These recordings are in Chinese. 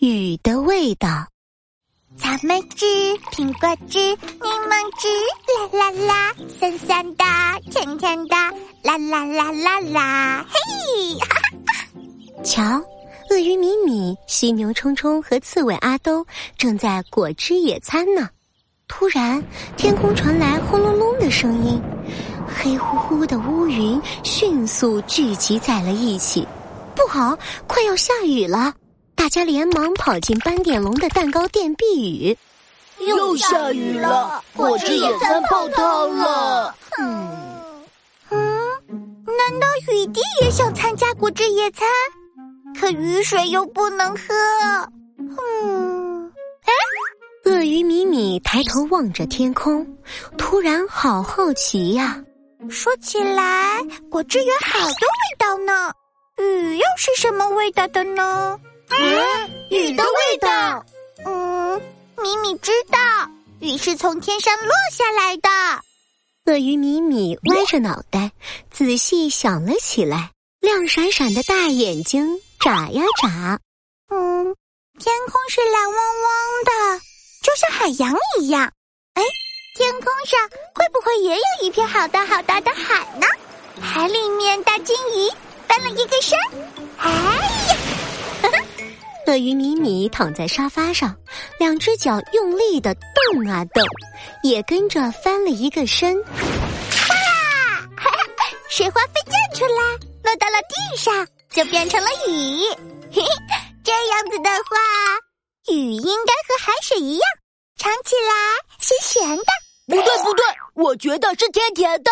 雨的味道。草莓汁、苹果汁、柠檬汁，啦啦啦，酸酸的，甜甜的，啦啦啦啦啦，嘿！哈 哈瞧，鳄鱼米米、犀牛冲冲和刺猬阿兜正在果汁野餐呢。突然，天空传来轰隆隆的声音，黑乎乎的乌云迅速聚集在了一起。不好，快要下雨了！大家连忙跑进斑点龙的蛋糕店避雨。又下雨了，果汁野餐泡汤了。嗯，难道雨滴也想参加果汁野餐？可雨水又不能喝。嗯，哎，鳄鱼米米抬头望着天空，突然好好奇呀。说起来，果汁有好多味道呢。雨又是什么味道的呢？嗯，雨的味道。嗯，米米知道，雨是从天上落下来的。鳄鱼米米歪着脑袋，仔细想了起来，亮闪闪的大眼睛眨呀眨。嗯，天空是蓝汪汪的，就像海洋一样。哎，天空上会不会也有一片好大好大的海呢？海里面大金鱼。翻了一个身，哎呀！鳄鱼米米躺在沙发上，两只脚用力的动啊动，也跟着翻了一个身。哇！水花飞溅出来，落到了地上，就变成了雨。嘿嘿，这样子的话，雨应该和海水一样，尝起来咸咸的。不对不对，我觉得是甜甜的。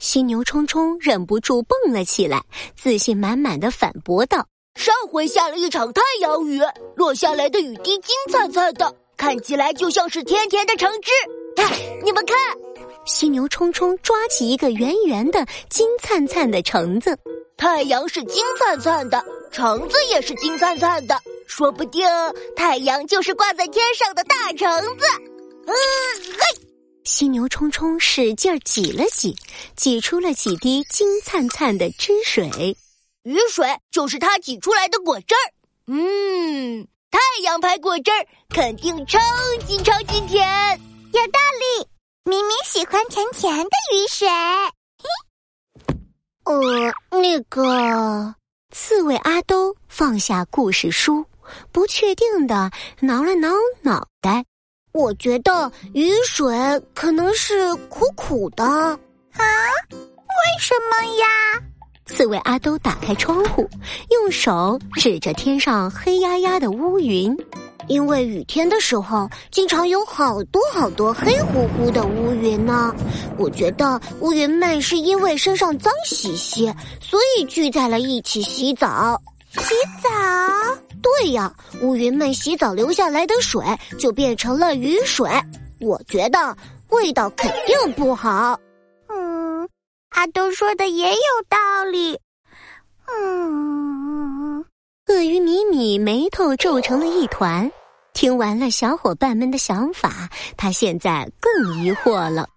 犀牛冲冲忍不住蹦了起来，自信满满的反驳道：“上回下了一场太阳雨，落下来的雨滴金灿灿的，看起来就像是甜甜的橙汁。你们看，犀牛冲冲抓起一个圆圆的金灿灿的橙子，太阳是金灿灿的，橙子也是金灿灿的，说不定太阳就是挂在天上的大橙子。嗯，嘿。”犀牛冲冲使劲挤了挤，挤出了几滴金灿灿的汁水。雨水就是它挤出来的果汁儿。嗯，太阳牌果汁儿肯定超级超级甜，有道理。明明喜欢甜甜的雨水。呃，那个刺猬阿兜放下故事书，不确定的挠了挠脑袋。我觉得雨水可能是苦苦的啊？为什么呀？刺猬阿兜打开窗户，用手指着天上黑压压的乌云。因为雨天的时候，经常有好多好多黑乎乎的乌云呢。我觉得乌云们是因为身上脏兮兮，所以聚在了一起洗澡。洗澡。对呀，乌云们洗澡流下来的水就变成了雨水。我觉得味道肯定不好。阿东说的也有道理。嗯，鳄鱼米米眉头皱成了一团。听完了小伙伴们的想法，他现在更疑惑了：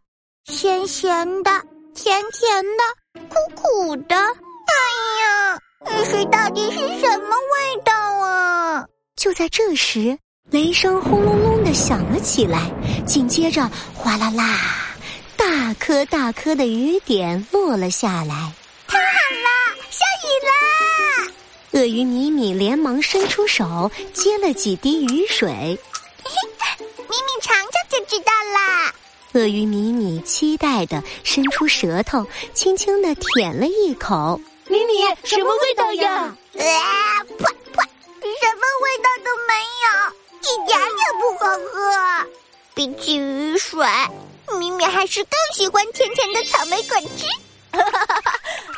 咸咸的，甜甜的，苦苦的。哎呀，雨水到底是什么味道啊？就在这时，雷声轰隆隆的响了起来，紧接着哗啦啦，大颗大颗的雨点落了下来。太好了，下雨了！鳄鱼米米连忙伸出手接了几滴雨水，米米尝尝就知道啦。鳄鱼米米期待的伸出舌头，轻轻的舔了一口。米米，什么味道呀？什么味道都没有，一点也不好喝。比起雨水，你还是更喜欢甜甜的草莓果汁。哈哈哈哈，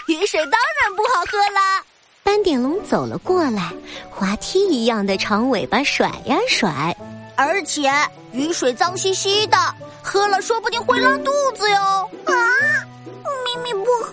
雨水当然不好喝了。斑点龙走了过来，滑梯一样的长尾巴甩呀甩，而且雨水脏兮兮的，喝了说不定会拉肚子哟。啊，明明不喝。